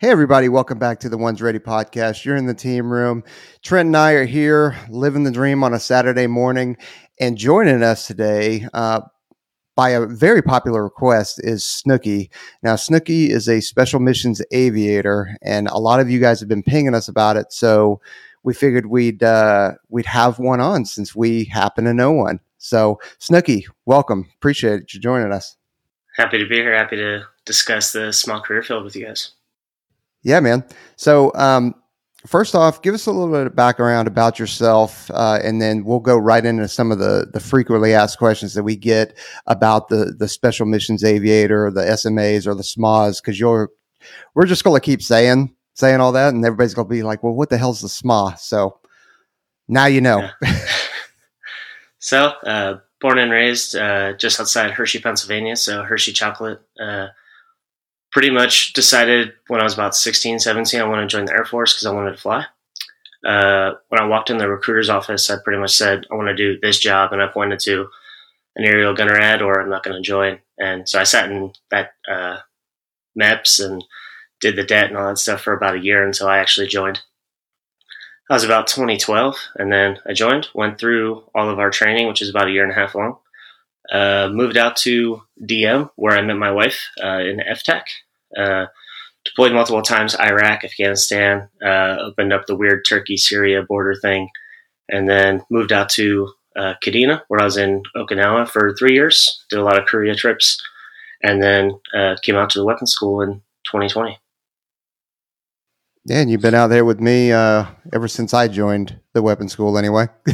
Hey, everybody, welcome back to the Ones Ready podcast. You're in the team room. Trent and I are here living the dream on a Saturday morning. And joining us today uh, by a very popular request is Snooky. Now, Snooky is a special missions aviator, and a lot of you guys have been pinging us about it. So we figured we'd uh, we'd have one on since we happen to know one. So, Snooky, welcome. Appreciate you joining us. Happy to be here. Happy to discuss the small career field with you guys. Yeah, man. So, um, first off, give us a little bit of background about yourself, uh, and then we'll go right into some of the the frequently asked questions that we get about the the special missions aviator, the SMAs, or the SMAs, because you're we're just going to keep saying saying all that, and everybody's going to be like, "Well, what the hell's the SMA?" So now you know. Yeah. so, uh, born and raised uh, just outside Hershey, Pennsylvania. So Hershey chocolate. Pretty much decided when I was about 16, 17, I wanted to join the Air Force because I wanted to fly. Uh, when I walked in the recruiter's office, I pretty much said, I want to do this job. And I pointed to an aerial gunner ad or I'm not going to join. And so I sat in that uh, MEPS and did the DEP and all that stuff for about a year until I actually joined. I was about 2012, and then I joined, went through all of our training, which is about a year and a half long. Uh, moved out to DM, where I met my wife uh, in FTAC. Uh, deployed multiple times Iraq, Afghanistan, uh, opened up the weird Turkey Syria border thing, and then moved out to uh, Kadena, where I was in Okinawa for three years. Did a lot of Korea trips, and then uh, came out to the weapons school in 2020. Yeah, and you've been out there with me uh, ever since I joined the weapons school. Anyway,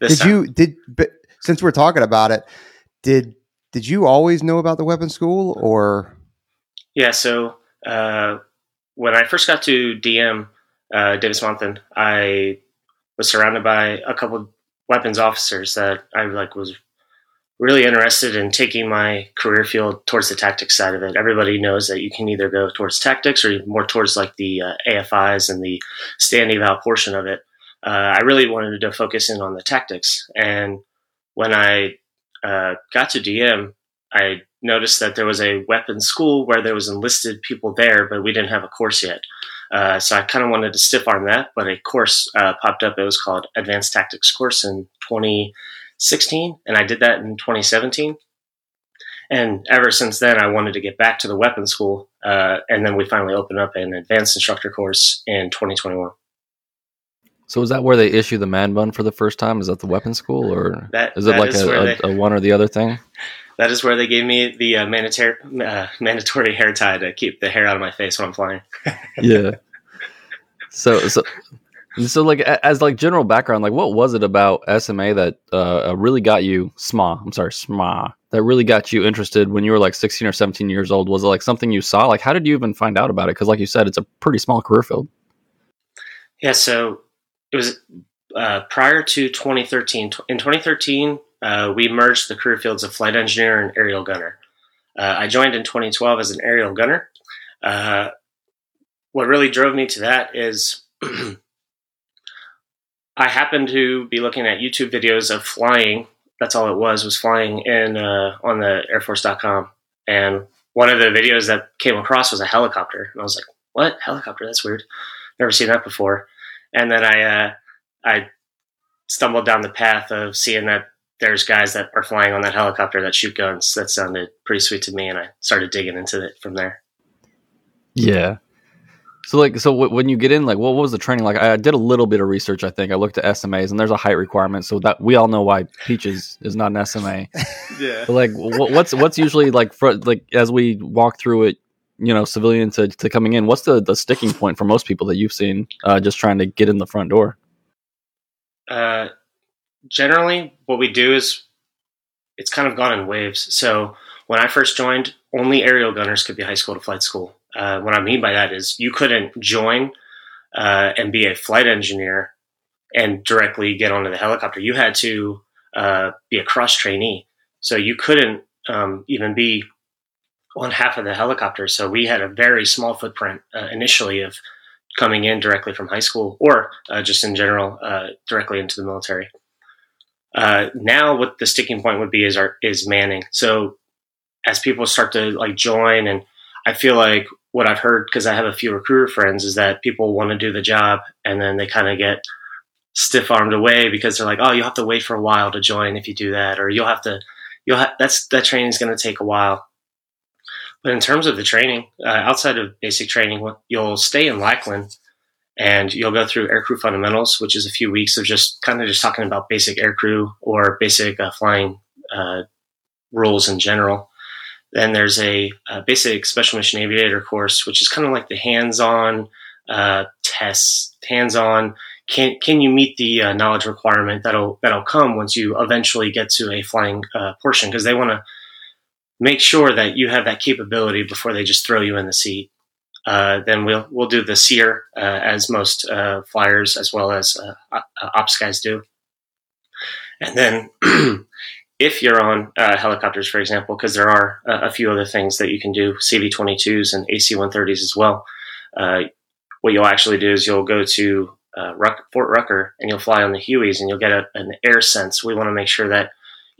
did time. you did? But since we're talking about it, did did you always know about the weapons school, or? Yeah, so uh, when I first got to DM uh, Davis-Monthan, I was surrounded by a couple weapons officers that I like was really interested in taking my career field towards the tactics side of it. Everybody knows that you can either go towards tactics or more towards like the uh, AFIs and the standing out portion of it. Uh, I really wanted to focus in on the tactics. And when I uh, got to DM, I noticed that there was a weapons school where there was enlisted people there, but we didn't have a course yet. Uh, so I kind of wanted to stiff arm that, but a course uh, popped up. It was called Advanced Tactics Course in 2016, and I did that in 2017. And ever since then, I wanted to get back to the weapons school. Uh, and then we finally opened up an advanced instructor course in 2021. So is that where they issue the man bun for the first time? Is that the weapons school, or that, is it like a, a, they, a, one or the other thing? That is where they gave me the uh, mandatory uh, mandatory hair tie to keep the hair out of my face when I'm flying. yeah. So so so, like, as like general background, like, what was it about SMA that uh, uh, really got you SMA? I'm sorry, SMA that really got you interested when you were like 16 or 17 years old? Was it like something you saw? Like, how did you even find out about it? Because, like you said, it's a pretty small career field. Yeah, so it was uh, prior to 2013. In 2013, uh, we merged the career fields of flight engineer and aerial gunner. Uh, I joined in 2012 as an aerial gunner. Uh, what really drove me to that is I happened to be looking at YouTube videos of flying. That's all it was was flying in uh, on the airforce.com, and one of the videos that came across was a helicopter, and I was like, "What helicopter? That's weird. Never seen that before." And then I uh, I stumbled down the path of seeing that there's guys that are flying on that helicopter that shoot guns. That sounded pretty sweet to me, and I started digging into it from there. Yeah, so like, so w- when you get in, like, what was the training like? I did a little bit of research. I think I looked at SMAs, and there's a height requirement, so that we all know why Peaches is not an SMA. yeah. But like, what's what's usually like for like as we walk through it, you know, civilian to, to coming in. What's the the sticking point for most people that you've seen uh, just trying to get in the front door? Uh, generally, what we do is it's kind of gone in waves. So when I first joined, only aerial gunners could be high school to flight school. Uh, what I mean by that is you couldn't join uh, and be a flight engineer and directly get onto the helicopter. You had to uh, be a cross trainee, so you couldn't um, even be on half of the helicopter. So we had a very small footprint uh, initially of coming in directly from high school or uh, just in general uh, directly into the military. Now, what the sticking point would be is our, is manning. So as people start to like join and I feel like what I've heard because I have a few recruiter friends is that people want to do the job and then they kind of get stiff armed away because they're like, oh, you'll have to wait for a while to join if you do that, or you'll have to, you'll have that's that training is going to take a while. But in terms of the training, uh, outside of basic training, you'll stay in Lackland and you'll go through aircrew fundamentals, which is a few weeks of just kind of just talking about basic aircrew or basic uh, flying uh, rules in general. Then there's a, a, basic special mission aviator course, which is kind of like the hands-on uh, tests, hands-on. Can can you meet the uh, knowledge requirement that'll that'll come once you eventually get to a flying uh, portion? Because they want to make sure that you have that capability before they just throw you in the seat. Uh, then we'll we'll do the SERE uh, as most uh, flyers as well as ops guys do, and then if you're on uh, helicopters, for example, because there are uh, a few other things that you can do, CV-22s and AC-130s as well. Uh, what you'll actually do is you'll go to uh, Ruck, Fort Rucker and you'll fly on the Hueys and you'll get a, an air sense. We want to make sure that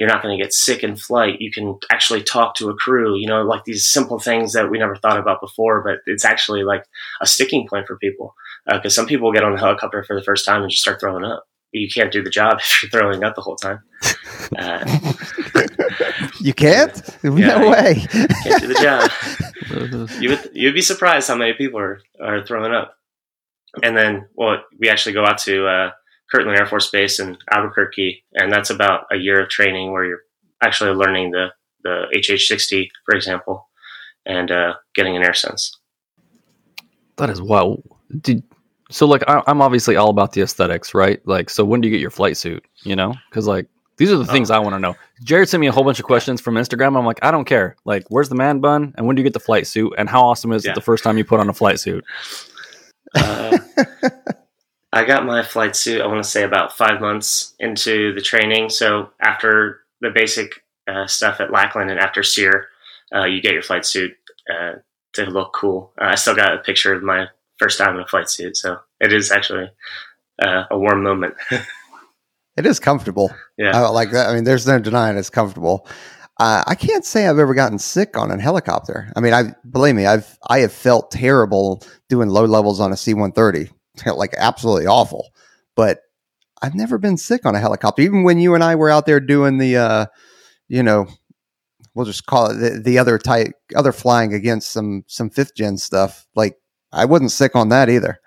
you're not going to get sick in flight. You can actually talk to a crew, you know, like these simple things that we never thought about before, but it's actually like a sticking point for people. Because uh, some people get on a helicopter for the first time and just start throwing up you can't do the job if you're throwing up the whole time. Uh, you can't? Yeah, no way. can't do the job. you would you'd be surprised how many people are, are throwing up. And then, well, we actually go out to uh, Kirtland Air Force Base in Albuquerque, and that's about a year of training where you're actually learning the the HH60, for example, and uh, getting an air sense. That is wow. Did so like I, am obviously all about the aesthetics, right? Like, so when do you get your flight suit? You know, because like these are the oh. things I want to know. Jared sent me a whole bunch of questions from Instagram. I'm like, I don't care. Like, where's the man bun, and when do you get the flight suit, and how awesome is yeah. it the first time you put on a flight suit? Uh, I got my flight suit. I want to say about five months into the training. So after the basic uh, stuff at Lackland and after SERE, uh, you get your flight suit uh, to look cool. Uh, I still got a picture of my first time in a flight suit. So it is actually uh, a warm moment. it is comfortable. Yeah. I like that. I mean, there's no denying it's comfortable. Uh, I can't say I've ever gotten sick on a helicopter. I mean, I believe me, I've I have felt terrible doing low levels on a C-130, like absolutely awful. But I've never been sick on a helicopter. Even when you and I were out there doing the, uh, you know, we'll just call it the, the other type, other flying against some some fifth gen stuff. Like I wasn't sick on that either.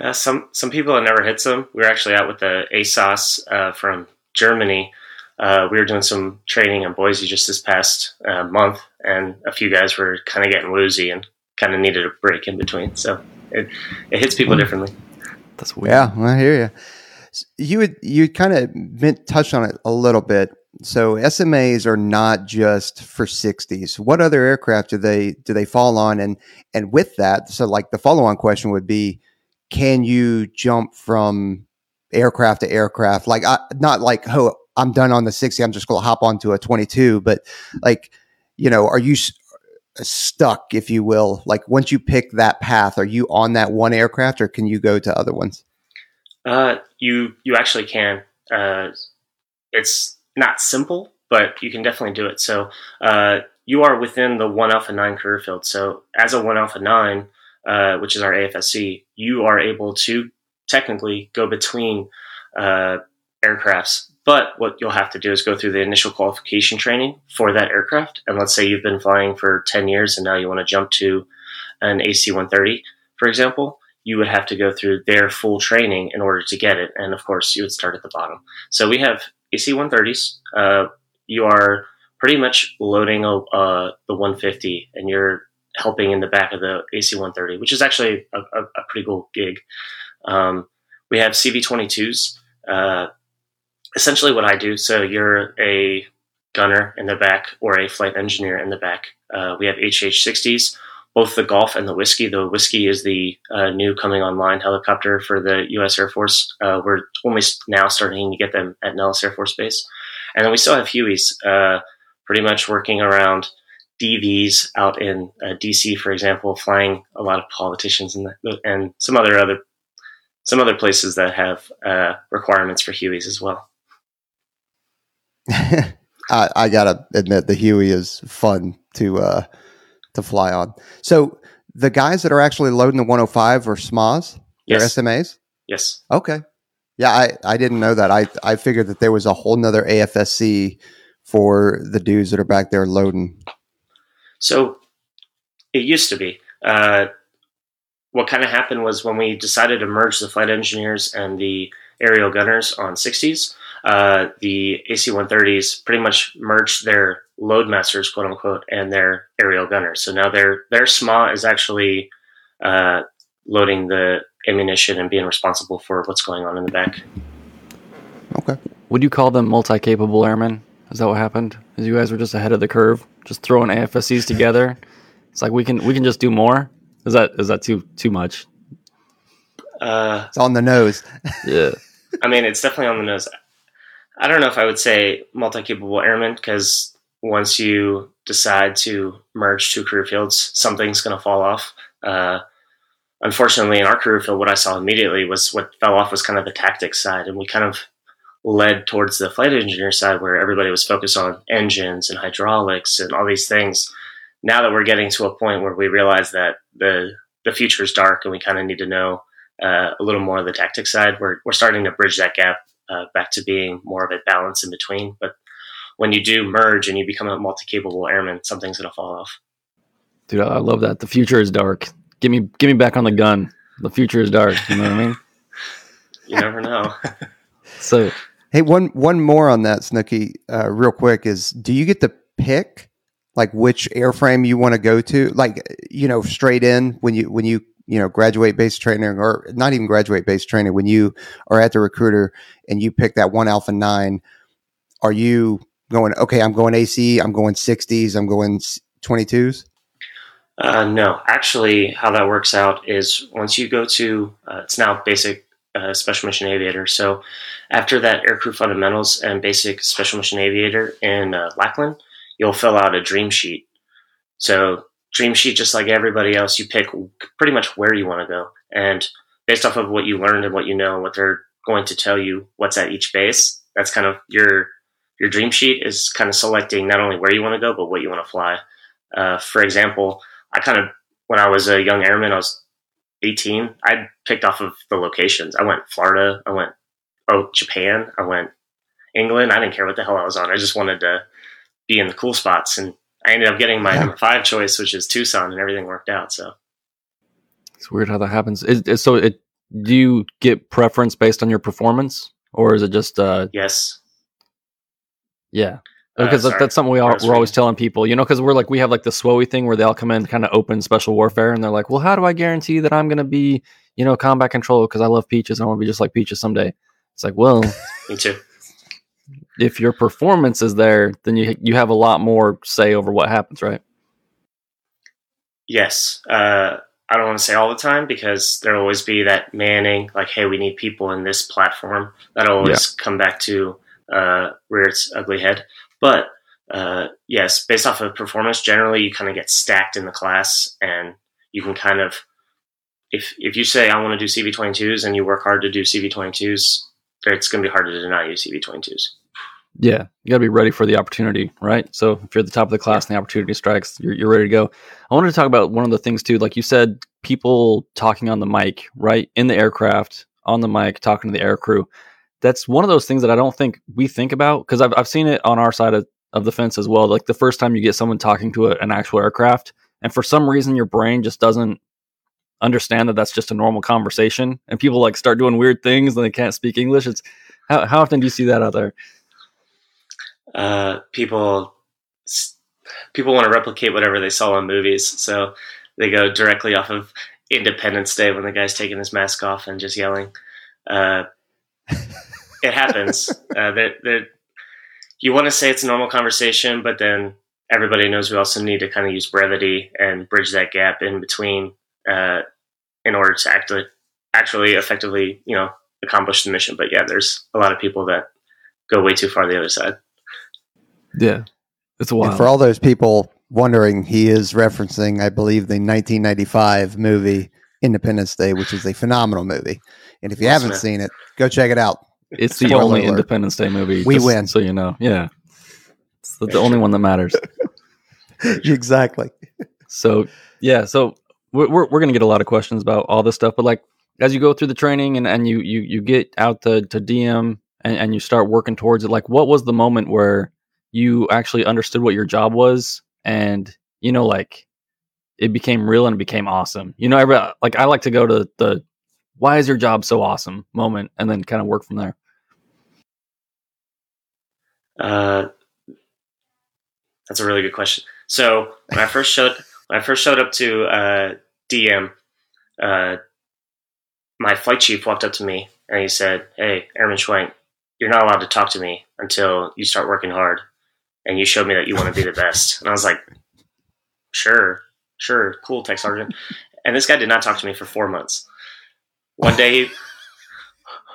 Uh, some some people have never hit some. We were actually out with the ASOS uh, from Germany. Uh, we were doing some training in Boise just this past uh, month, and a few guys were kind of getting woozy and kind of needed a break in between. So it it hits people hmm. differently. That's weird. Yeah, I hear you. You would you kind of touched on it a little bit so SMAs are not just for 60s. What other aircraft do they do they fall on? And and with that, so like the follow on question would be, can you jump from aircraft to aircraft? Like I, not like oh I'm done on the 60. I'm just going to hop onto a 22. But like you know, are you stuck, if you will? Like once you pick that path, are you on that one aircraft, or can you go to other ones? Uh, you you actually can. Uh, it's not simple, but you can definitely do it. So uh, you are within the one alpha nine career field. So as a one alpha nine, uh, which is our AFSC, you are able to technically go between uh, aircrafts. But what you'll have to do is go through the initial qualification training for that aircraft. And let's say you've been flying for 10 years and now you want to jump to an AC 130, for example you would have to go through their full training in order to get it. And of course, you would start at the bottom. So we have AC-130s. Uh, you are pretty much loading a, uh, the 150 and you're helping in the back of the AC-130, which is actually a, a, a pretty cool gig. Um, we have CV-22s. Uh, essentially what I do, so you're a gunner in the back or a flight engineer in the back. Uh, we have HH-60s both the Golf and the Whiskey. The Whiskey is the uh, new coming online helicopter for the U.S. Air Force. Uh, we're only now starting to get them at Nellis Air Force Base, and then we still have Hueys, uh, pretty much working around DVs out in uh, DC, for example, flying a lot of politicians and and some other other some other places that have uh, requirements for Hueys as well. I, I, gotta admit, the Huey is fun to uh, to fly on. So the guys that are actually loading the 105 are SMAs, Yes. SMAs. Yes. Okay, yeah, I I didn't know that. I I figured that there was a whole nother AFSC for the dudes that are back there loading. So it used to be. Uh, what kind of happened was when we decided to merge the flight engineers and the aerial gunners on 60s, uh, the AC 130s pretty much merged their loadmasters, quote unquote, and their aerial gunners. So now their their SMA is actually uh, loading the ammunition and being responsible for what's going on in the back. Okay, Would you call them multi-capable airmen? Is that what happened? Is you guys were just ahead of the curve, just throwing AFSCs together? It's like we can we can just do more. Is that is that too too much? Uh, it's on the nose. Yeah. I mean, it's definitely on the nose. I don't know if I would say multi-capable airmen because once you decide to merge two career fields, something's going to fall off. Uh, unfortunately, in our career field, what I saw immediately was what fell off was kind of the tactics side, and we kind of led towards the flight engineer side where everybody was focused on engines and hydraulics and all these things. Now that we're getting to a point where we realize that the the future is dark and we kind of need to know uh, a little more of the tactics side. We're, we're starting to bridge that gap uh, back to being more of a balance in between. But when you do merge and you become a multi-capable airman, something's going to fall off. Dude, I love that. The future is dark. Give me give me back on the gun. The future is dark. You know what I mean? You never know. So Hey, one one more on that, Snooky, uh, real quick is: Do you get to pick like which airframe you want to go to? Like, you know, straight in when you when you you know graduate base training, or not even graduate base training, when you are at the recruiter and you pick that one Alpha Nine, are you going? Okay, I'm going AC. I'm going 60s. I'm going 22s. Uh, no, actually, how that works out is once you go to uh, it's now basic uh, special mission aviator. So after that aircrew fundamentals and basic special mission aviator in uh, Lackland, you'll fill out a dream sheet. So dream sheet, just like everybody else, you pick pretty much where you want to go, and based off of what you learned and what you know, and what they're going to tell you, what's at each base. That's kind of your your dream sheet is kind of selecting not only where you want to go, but what you want to fly. Uh, for example, I kind of when I was a young airman, I was 18. I picked off of the locations. I went Florida. I went oh Japan. I went England. I didn't care what the hell I was on. I just wanted to be in the cool spots, and I ended up getting my Yeah. number five choice, which is Tucson, and everything worked out. So it's weird how that happens. Is, is- so it do you get preference based on your performance, or is it just uh yes, yeah? Uh, Because that, that's something we are, we're always telling people, you know, because we're like we have like the SWOE thing where they all come in kind of open special warfare, and they're like, well, how do I guarantee that I'm going to be, you know, combat control because I love Peaches, and I want to be just like Peaches someday. It's like, well, me too. If your performance is there, then you you have a lot more say over what happens, right? Yes. Uh, I don't want to say all the time because there'll always be that manning, like, hey, we need people in this platform. That'll always come back to uh, rear its ugly head. But uh, yes, based off of performance, generally you kind of get stacked in the class, and you can kind of, if if you say I want to do CV22s and you work hard to do CV22s, it's going to be hard to deny you CV22s. Yeah, you got to be ready for the opportunity, right? So if you're at the top of the class and the opportunity strikes, you're, you're ready to go. I wanted to talk about one of the things too, like you said, people talking on the mic, right, in the aircraft, on the mic, talking to the air crew. That's one of those things that I don't think we think about because I've I've seen it on our side of, of the fence as well. Like the first time you get someone talking to a, an actual aircraft, and for some reason your brain just doesn't understand that that's just a normal conversation, and people like start doing weird things and they can't speak English. It's how, how often do you see that out there? uh, people people want to replicate whatever they saw in movies, so they go directly off of Independence Day when the guy's taking his mask off and just yelling. Uh, it happens. uh, you want to say it's a normal conversation, but then everybody knows we also need to kind of use brevity and bridge that gap in between uh, in order to actually actually effectively, you know, accomplish the mission. But yeah, there's a lot of people that go way too far the other side. Yeah, it's And wild. for all those people wondering, he is referencing, I believe, the 1995 movie Independence Day, which is a phenomenal movie. And if you Will haven't Smith. seen it, go check it out. It's the Spoiler only alert. Independence Day movie. We just win. so you know. Yeah, it's the, the only one that matters. exactly. so yeah, so we're we're gonna get a lot of questions about all this stuff, but like as you go through the training and, and you you you get out to, to DM and, and you start working towards it, like what was the moment where you actually understood what your job was and you know like it became real and it became awesome. You know, every like I like to go to the why is your job so awesome moment and then kind of work from there. Uh, that's a really good question. So when I first showed when I first showed up to uh, DM, uh, my flight chief walked up to me and he said, "Hey, Airman Schwenk, you're not allowed to talk to me until you start working hard, and you showed me that you want to be the best." And I was like, "Sure, sure, cool, Tech Sergeant." And this guy did not talk to me for four months. One day,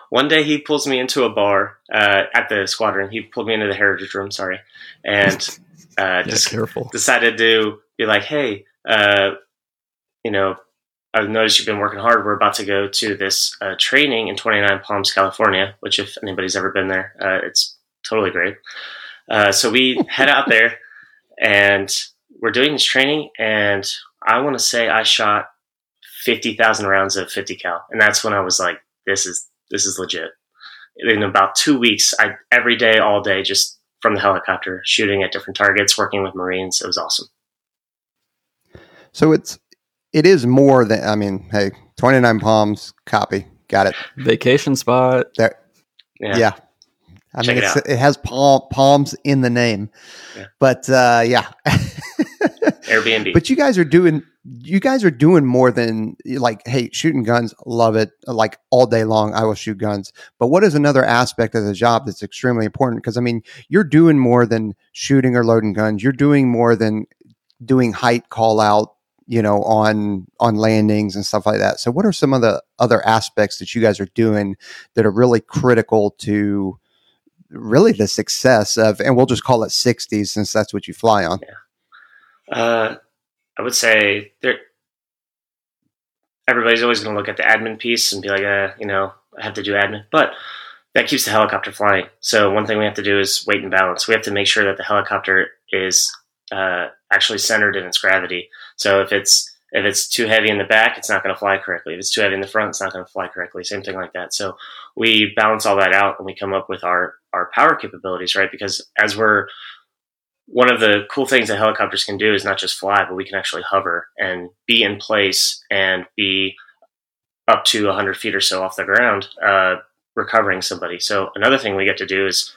one day he pulls me into a bar uh, at the squadron. He pulled me into the heritage room. Sorry, and uh, Yeah, just careful. decided to be like, hey, uh, you know, I've noticed you've been working hard. We're about to go to this uh, training in 29 Palms, California, which, if anybody's ever been there, uh, it's totally great. Uh, so we head out there and we're doing this training. And I want to say I shot 50,000 rounds of 50 cal. And that's when I was like, this is, this is legit. In about two weeks, I every day, all day, just from the helicopter, shooting at different targets, working with Marines. It was awesome. So it's it is more than I mean, hey, 29 palms, copy. Got it. Vacation spot. There Yeah. yeah. I Check mean, it it's, it has palm, palms in the name, Yeah. but uh, yeah. Airbnb. but you guys are doing you guys are doing more than like hey shooting guns love it like all day long i will shoot guns but what is another aspect of the job that's extremely important because i mean you're doing more than shooting or loading guns you're doing more than doing height call out you know on on landings and stuff like that so what are some of the other aspects that you guys are doing that are really critical to really the success of and we'll just call it 60 since that's what you fly on Uh, I would say there. Everybody's always going to look at the admin piece and be like, uh, you know, I have to do admin, but that keeps the helicopter flying. So one thing we have to do is weight and balance. We have to make sure that the helicopter is uh, actually centered in its gravity. So if it's if it's too heavy in the back, it's not going to fly correctly. If it's too heavy in the front, it's not going to fly correctly. Same thing like that. So we balance all that out and we come up with our our power capabilities, right? Because as we're one of the cool things that helicopters can do is not just fly, but we can actually hover and be in place and be up to 100 feet or so off the ground, uh, recovering somebody. So another thing we get to do is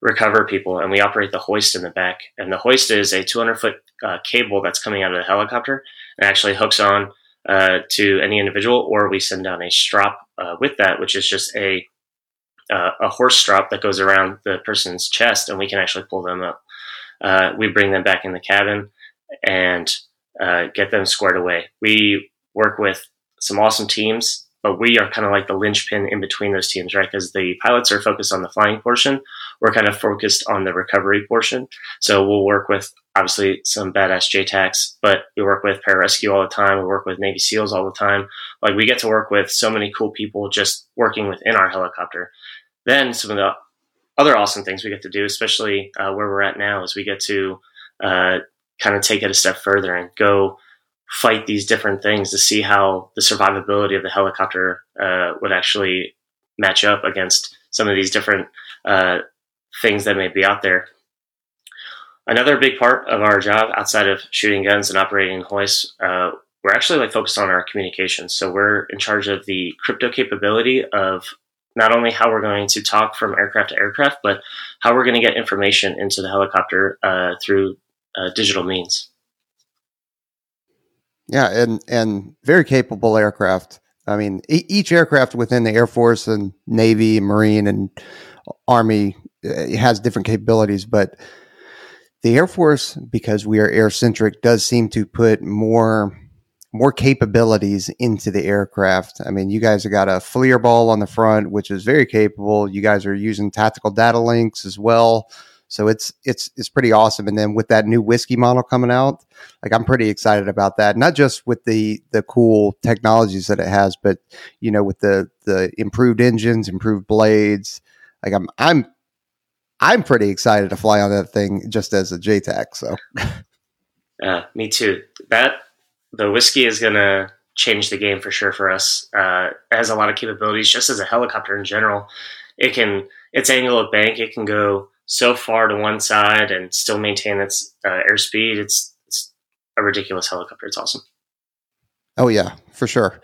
recover people, and we operate the hoist in the back. And the hoist is a 200 foot uh, cable that's coming out of the helicopter and actually hooks on uh, to any individual, or we send down a strop uh, with that, which is just a uh, a horse strop that goes around the person's chest, and we can actually pull them up. Uh, we bring them back in the cabin and uh, get them squared away. We work with some awesome teams, but we are kind of like the linchpin in between those teams, right? Because the pilots are focused on the flying portion, we're kind of focused on the recovery portion. So we'll work with obviously some badass JTACs, but we work with pararescue all the time. We work with Navy SEALs all the time. Like we get to work with so many cool people just working within our helicopter. Then some of the other awesome things we get to do, especially uh, where we're at now, is we get to uh, kind of take it a step further and go fight these different things to see how the survivability of the helicopter uh, would actually match up against some of these different uh, things that may be out there. Another big part of our job outside of shooting guns and operating hoists, uh, we're actually like focused on our communications. So we're in charge of the crypto capability of not only how we're going to talk from aircraft to aircraft, but how we're going to get information into the helicopter uh, through uh, digital means. Yeah, and and very capable aircraft. I mean, e- each aircraft within the Air Force and Navy, Marine, and Army uh, has different capabilities, but the Air Force, because we are air centric, does seem to put more more capabilities into the aircraft. I mean, you guys have got a FLIR ball on the front, which is very capable. You guys are using tactical data links as well. So it's it's it's pretty awesome. And then with that new whiskey model coming out, like I'm pretty excited about that. Not just with the the cool technologies that it has, but you know, with the the improved engines, improved blades. Like I'm I'm I'm pretty excited to fly on that thing just as a JTAC. So Uh, me too. That the whiskey is gonna change the game for sure for us. Uh, it has a lot of capabilities, just as a helicopter in general. It can its angle of bank. It can go so far to one side and still maintain its uh, airspeed. It's it's a ridiculous helicopter. It's awesome. Oh yeah, for sure.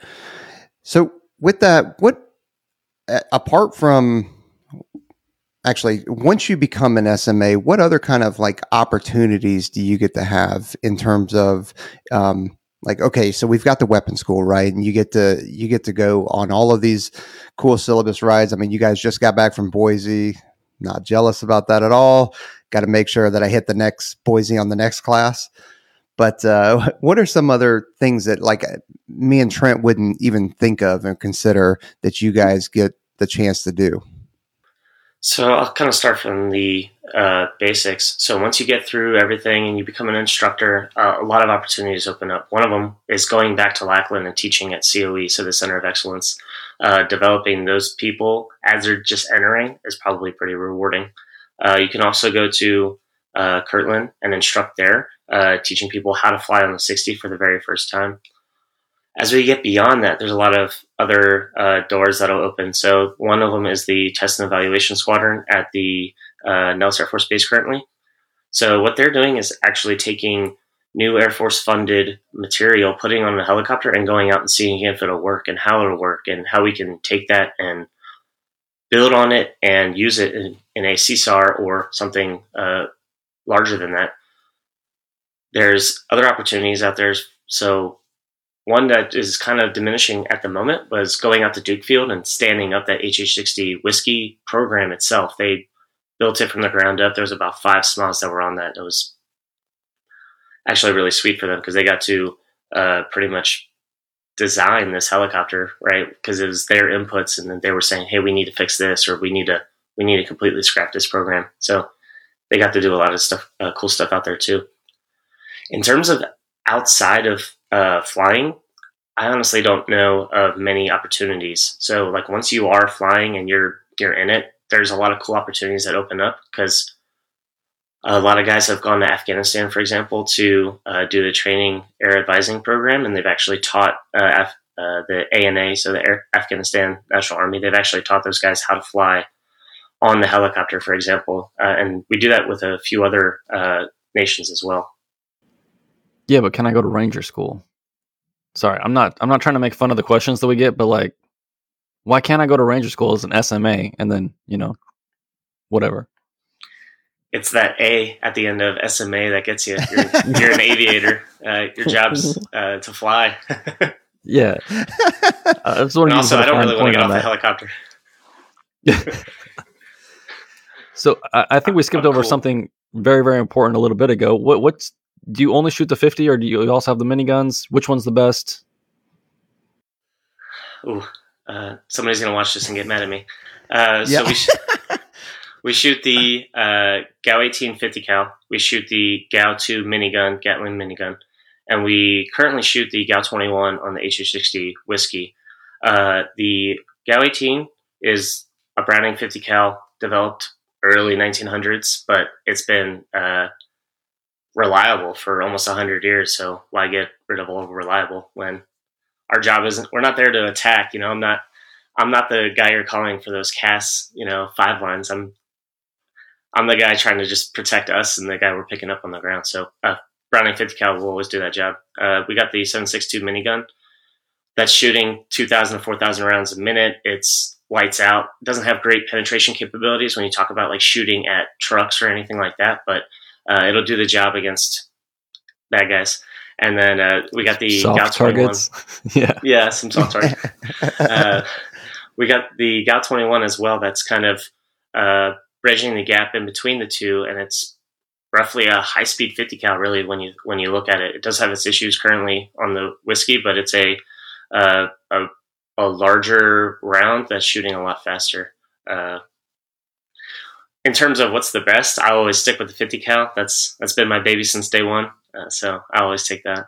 So with that, what apart from actually once you become an SMA, what other kind of like opportunities do you get to have in terms of um, like okay, so we've got the weapon school, right? And you get to you get to go on all of these cool syllabus rides. I mean, you guys just got back from Boise. Not jealous about that at all. Got to make sure that I hit the next Boise on the next class. But uh, what are some other things that like me and Trent wouldn't even think of and consider that you guys get the chance to do? So I'll kind of start from the uh, basics. So once you get through everything and you become an instructor, uh, a lot of opportunities open up. One of them is going back to Lackland and teaching at COE, so the Center of Excellence. Uh, developing those people as they're just entering is probably pretty rewarding. Uh, you can also go to uh, Kirtland and instruct there, uh, teaching people how to fly on the 60 for the very first time as we get beyond that, there's a lot of other uh, doors that'll open. So one of them is the test and evaluation squadron at the uh, Nellis Air Force Base currently. So what they're doing is actually taking new Air Force funded material, putting on a helicopter, and going out and seeing if it'll work and how it'll work and how we can take that and build on it and use it in, in a CSAR or something uh, larger than that. There's other opportunities out there. So one that is kind of diminishing at the moment was going out to Duke Field and standing up that HH60 whiskey program itself. They built it from the ground up. There was about five SMAs that were on that. It was actually really sweet for them because they got to uh, pretty much design this helicopter, right? Because it was their inputs, and then they were saying, "Hey, we need to fix this, or we need to we need to completely scrap this program." So they got to do a lot of stuff, uh, cool stuff out there too. In terms of outside of uh, flying, I honestly don't know of many opportunities. So like once you are flying and you're you're in it, there's a lot of cool opportunities that open up because a lot of guys have gone to Afghanistan, for example, to uh, do the training air advising program, and they've actually taught uh, Af- uh, the ANA, so the air- Afghanistan National Army. They've actually taught those guys how to fly on the helicopter, for example, uh, and we do that with a few other uh, nations as well. Yeah, but can I go to Ranger School? Sorry, I'm not. I'm not trying to make fun of the questions that we get, but like, why can't I go to Ranger School as an SMA and then you know, whatever? It's that A at the end of SMA that gets you. You're, you're an aviator. Uh, your job's uh, to fly. yeah. Uh, also, I don't really want to get off the helicopter. so I, I, think we skipped oh, over cool. something very, very important a little bit ago. What, what's do you only shoot the 50 or do you also have the miniguns? Which one's the best? Ooh, uh, somebody's going to watch this and get mad at me. Uh, so we, sh- we shoot the uh, GAU 18 50 cal. We shoot the GAU 2 minigun, Gatling minigun. And we currently shoot the GAU 21 on the HH60 whiskey. Uh, the GAU 18 is a Browning 50 cal developed early 1900s, but it's been uh, reliable for almost 100 years. So why get rid of all reliable when our job isn't, we're not there to attack. You know, I'm not, I'm not the guy you're calling for those casts, you know, five lines. I'm, I'm the guy trying to just protect us and the guy we're picking up on the ground. So, uh, Browning 50 cal will always do that job. Uh, we got the 762 minigun that's shooting 2,000 to 4,000 rounds a minute. It's lights out. Doesn't have great penetration capabilities when you talk about like shooting at trucks or anything like that, but uh, it'll do the job against bad guys. And then uh, we got the soft targets. yeah, yeah, some soft targets. uh, we got the GAU 21 as well. That's kind of uh, bridging the gap in between the two, and it's roughly a high speed 50 cal. Really, when you when you look at it, it does have its issues currently on the whiskey, but it's a uh, a, a larger round that's shooting a lot faster. Uh, in terms of what's the best, I always stick with the 50 cal. That's that's been my baby since day one. Uh, so I always take that.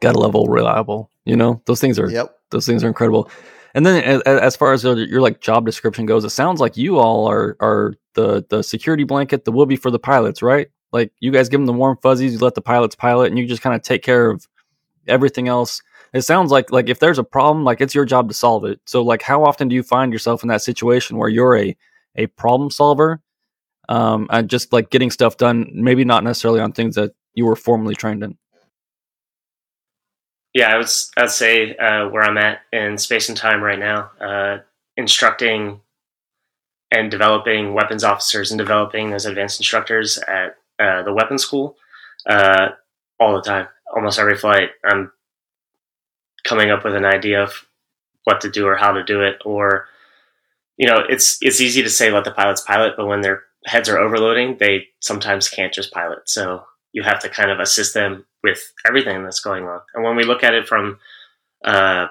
Got a level reliable. You know, those things are yep. those things are incredible. And then as, far as your, your, like job description goes, it sounds like you all are are the the security blanket, the will be for the pilots, right? Like you guys give them the warm fuzzies, you let the pilots pilot, and you just kind of take care of everything else. It sounds like like if there's a problem, like it's your job to solve it. So like, how often do you find yourself in that situation where you're a a problem solver, um, and just like getting stuff done, maybe not necessarily on things that you were formally trained in? Yeah, I would I'd say uh, where I'm at in space and time right now, uh, instructing and developing weapons officers and developing those advanced instructors at uh, the weapons school uh, all the time. Almost every flight, I'm coming up with an idea of what to do or how to do it. Or, you know, it's it's easy to say let the pilots pilot, but when their heads are overloading, they sometimes can't just pilot. So you have to kind of assist them with everything that's going on. And when we look at it from uh,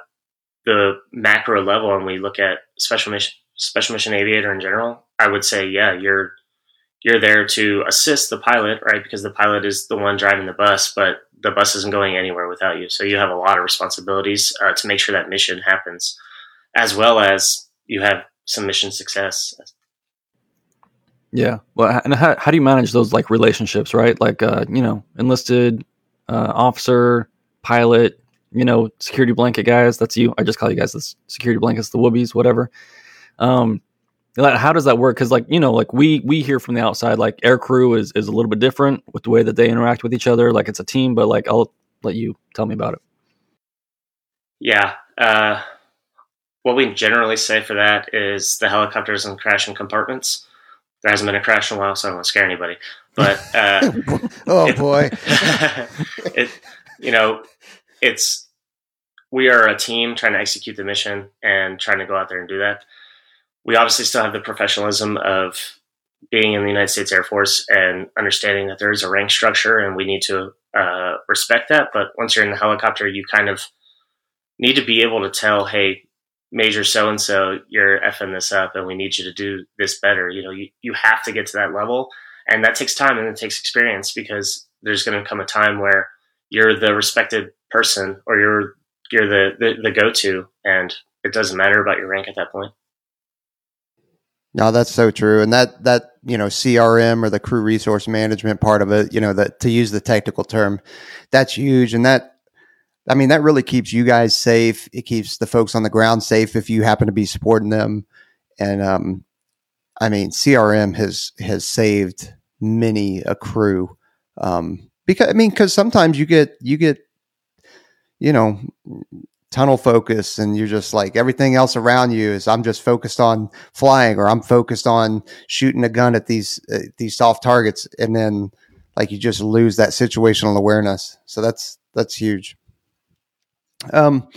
the macro level, and we look at special mission special mission aviator in general, I would say, yeah, you're you're there to assist the pilot, right? Because the pilot is the one driving the bus, but the bus isn't going anywhere without you. So you have a lot of responsibilities uh, to make sure that mission happens, as well as you have some mission success. Yeah. Well, and how, how do you manage those like relationships, right? Like, uh, you know, enlisted uh, officer, pilot, you know, security blanket guys. That's you. I just call you guys the security blankets, the whoobies, whatever. Um, how does that work? Because like you know, like we we hear from the outside, like air crew is is a little bit different with the way that they interact with each other. Like it's a team, but like I'll let you tell me about it. Yeah. Uh, what we generally say for that is the helicopters and crashing compartments. There hasn't been a crash in a while, so I don't want to scare anybody. But uh, oh boy, it you know it's we are a team trying to execute the mission and trying to go out there and do that we obviously still have the professionalism of being in the United States Air Force and understanding that there is a rank structure and we need to uh, respect that. But once you're in the helicopter, you kind of need to be able to tell, hey, Major so and so, you're effing this up and we need you to do this better. You know, you, you have to get to that level. And that takes time and it takes experience because there's going to come a time where you're the respected person or you're you're the, the, the go to and it doesn't matter about your rank at that point. No, that's so true. And that, that, you know, CRM or the crew resource management part of it, you know, that to use the technical term, that's huge. And that, I mean, that really keeps you guys safe. It keeps the folks on the ground safe if you happen to be supporting them. And, um, I mean, CRM has, has saved many a crew. Um, because, I mean, cause sometimes you get, you get, you know, tunnel focus and you're just like everything else around you is I'm just focused on flying or I'm focused on shooting a gun at these uh, these soft targets and then like you just lose that situational awareness. So that's that's huge. Um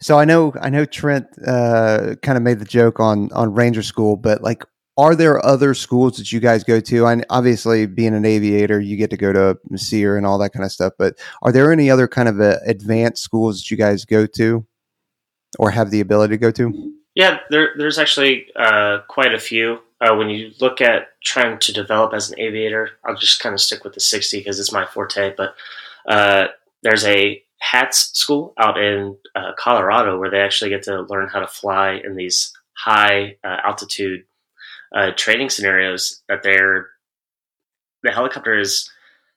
so I know I know Trent uh kind of made the joke on on Ranger School but like are there other schools that you guys go to? And obviously, being an aviator, you get to go to SERE and all that kind of stuff. But are there any other kind of uh, advanced schools that you guys go to, or have the ability to go to? Yeah, there, there's actually uh, quite a few. Uh, when you look at trying to develop as an aviator, I'll just kind of stick with the 60 because it's my forte. But uh, there's a HAATS school out in uh, Colorado where they actually get to learn how to fly in these high uh, altitude uh, training scenarios that they're the helicopter is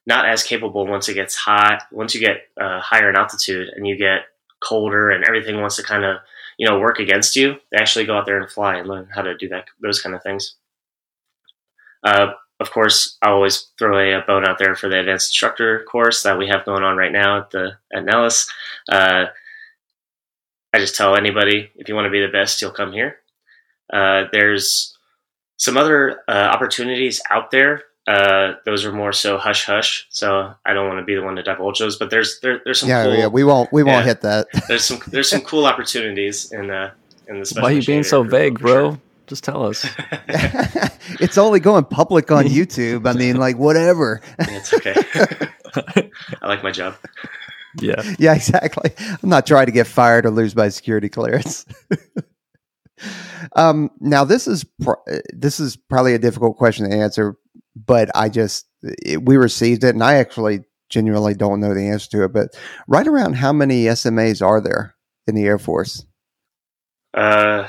not as capable once it gets hot once you get uh, higher in altitude and you get colder and everything wants to kind of you know work against you they actually go out there and fly and learn how to do that those kind of things. Uh, of course i always throw a, a bone out there for the advanced instructor course that we have going on right now at the at nellis uh, i just tell anybody if you want to be the best you'll come here uh, there's some other uh, opportunities out there. Uh, those are more so hush hush. So I don't want to be the one to divulge those, but there's there, there's some yeah cool, yeah we won't we won't yeah, hit that. there's some there's some cool opportunities in uh in the. Why are you being so vague, bro? Sure. Just tell us. it's only going public on YouTube. I mean, like whatever. it's okay. I like my job. Yeah. Yeah, exactly. I'm not trying to get fired or lose my security clearance. Um, now this is pr- this is probably a difficult question to answer, but I just it, we received it, and I actually genuinely don't know the answer to it. But right around how many SMAs are there in the Air Force? Uh,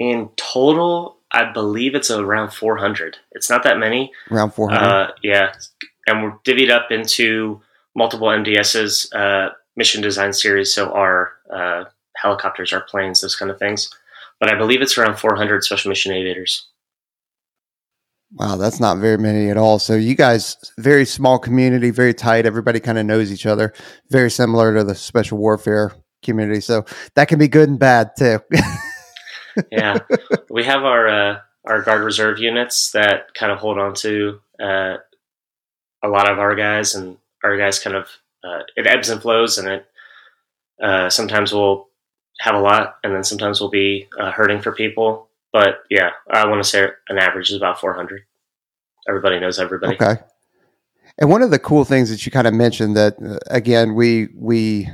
in total, I believe it's around 400. It's not that many. Around 400. Uh, yeah, and we're divvied up into multiple MDSs, uh, mission design series. So our uh, helicopters, our planes, those kind of things. But I believe it's around 400 special mission aviators. Wow, that's not very many at all. So you guys, very small community, very tight. Everybody kind of knows each other. Very similar to the special warfare community. So that can be good and bad too. yeah, we have our uh, our guard reserve units that kind of hold on to uh, a lot of our guys, and our guys kind of uh, it ebbs and flows, and it uh, sometimes we'll have a lot, and then sometimes we'll be uh, hurting for people. But yeah, I want to say an average is about 400. Everybody knows everybody. Okay. And one of the cool things that you kind of mentioned that uh, again we we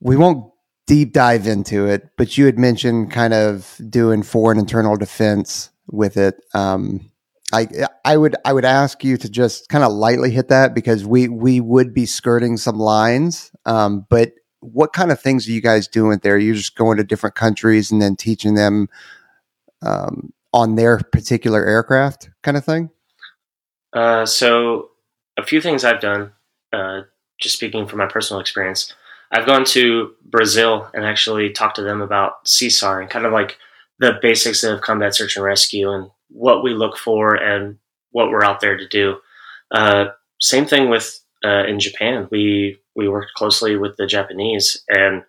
we won't deep dive into it, but you had mentioned kind of doing foreign internal defense with it. Um, I I would I would ask you to just kind of lightly hit that because we we would be skirting some lines, um, but what kind of things are you guys doing there? You're just going to different countries and then teaching them um, on their particular aircraft, kind of thing. Uh, so, a few things I've done. Uh, just speaking from my personal experience, I've gone to Brazil and actually talked to them about CSAR and kind of like the basics of combat search and rescue and what we look for and what we're out there to do. Uh, same thing with uh, in Japan. We we worked closely with the Japanese, and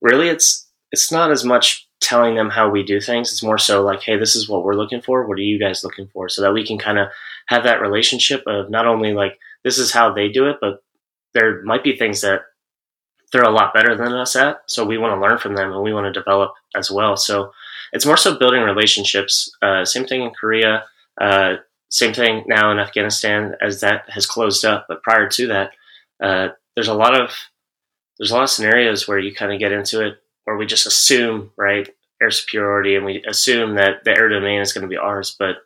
really, it's it's not as much telling them how we do things. It's more so like, hey, this is what we're looking for. What are you guys looking for? So that we can kind of have that relationship of not only like this is how they do it, but there might be things that they're a lot better than us at. So we want to learn from them and we want to develop as well. So it's more so building relationships. Uh, same thing in Korea. Uh, same thing now in Afghanistan as that has closed up. But prior to that, uh, there's a lot of there's a lot of scenarios where you kind of get into it where we just assume right air superiority and we assume that the air domain is going to be ours, but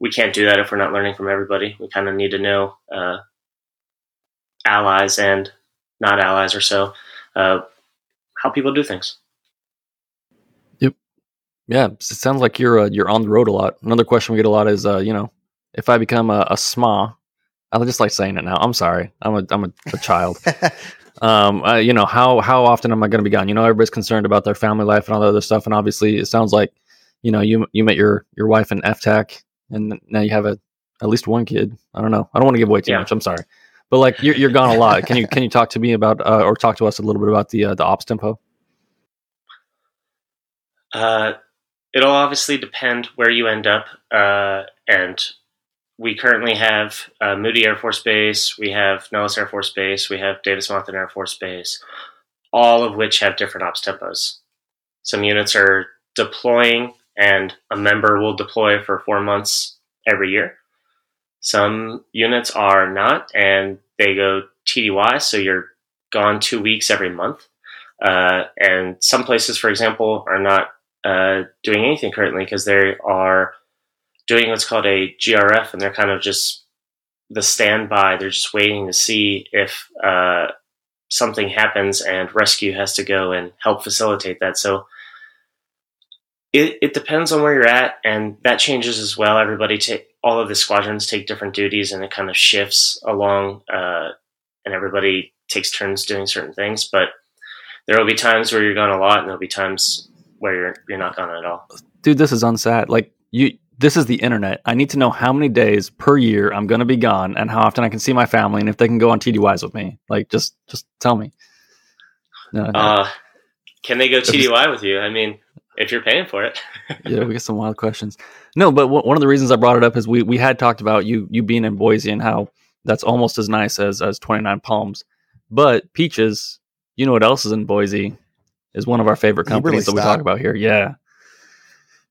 we can't do that if we're not learning from everybody. We kind of need to know uh, allies and not allies or so uh, how people do things. Yep. Yeah, it sounds like you're uh, you're on the road a lot. Another question we get a lot is, uh, you know, if I become a, a SMA, I just like saying it now. I'm sorry. I'm a I'm a, a child. um, uh, you know how how often am I going to be gone? You know, everybody's concerned about their family life and all the other stuff, and obviously, it sounds like you know you you met your your wife in FTAC, and now you have a at least one kid. I don't know. I don't want to give away too yeah. much. I'm sorry, but like you're you're gone a lot. Can you can you talk to me about uh, or talk to us a little bit about the uh, the ops tempo? Uh, it'll obviously depend where you end up uh, and we currently have uh, Moody Air Force Base, we have Nellis Air Force Base, we have Davis Monthan Air Force Base, all of which have different ops tempos. Some units are deploying, and a member will deploy for four months every year. Some units are not, and they go TDY, so you're gone two weeks every month. Uh, and some places, for example, are not uh, doing anything currently because they are doing what's called a GRF, and they're kind of just the standby. They're just waiting to see if uh, something happens and rescue has to go and help facilitate that. So it, it depends on where you're at, and that changes as well. Everybody take all of the squadrons take different duties, and it kind of shifts along, uh, and everybody takes turns doing certain things. But there will be times where you're gone a lot, and there'll be times where you're you're not gone at all. Dude, this is unsad. Like you this is the internet. I need to know how many days per year I'm going to be gone and how often I can see my family and if they can go on TDYs with me. Like, just just tell me. No, no. Uh, can they go TDY with you? I mean, if you're paying for it. yeah, we get some wild questions. No, but w- one of the reasons I brought it up is we we had talked about you you being in Boise and how that's almost as nice as as 29 Palms. But Peaches, you know what else is in Boise? Is one of our favorite companies that we talk about here. Yeah.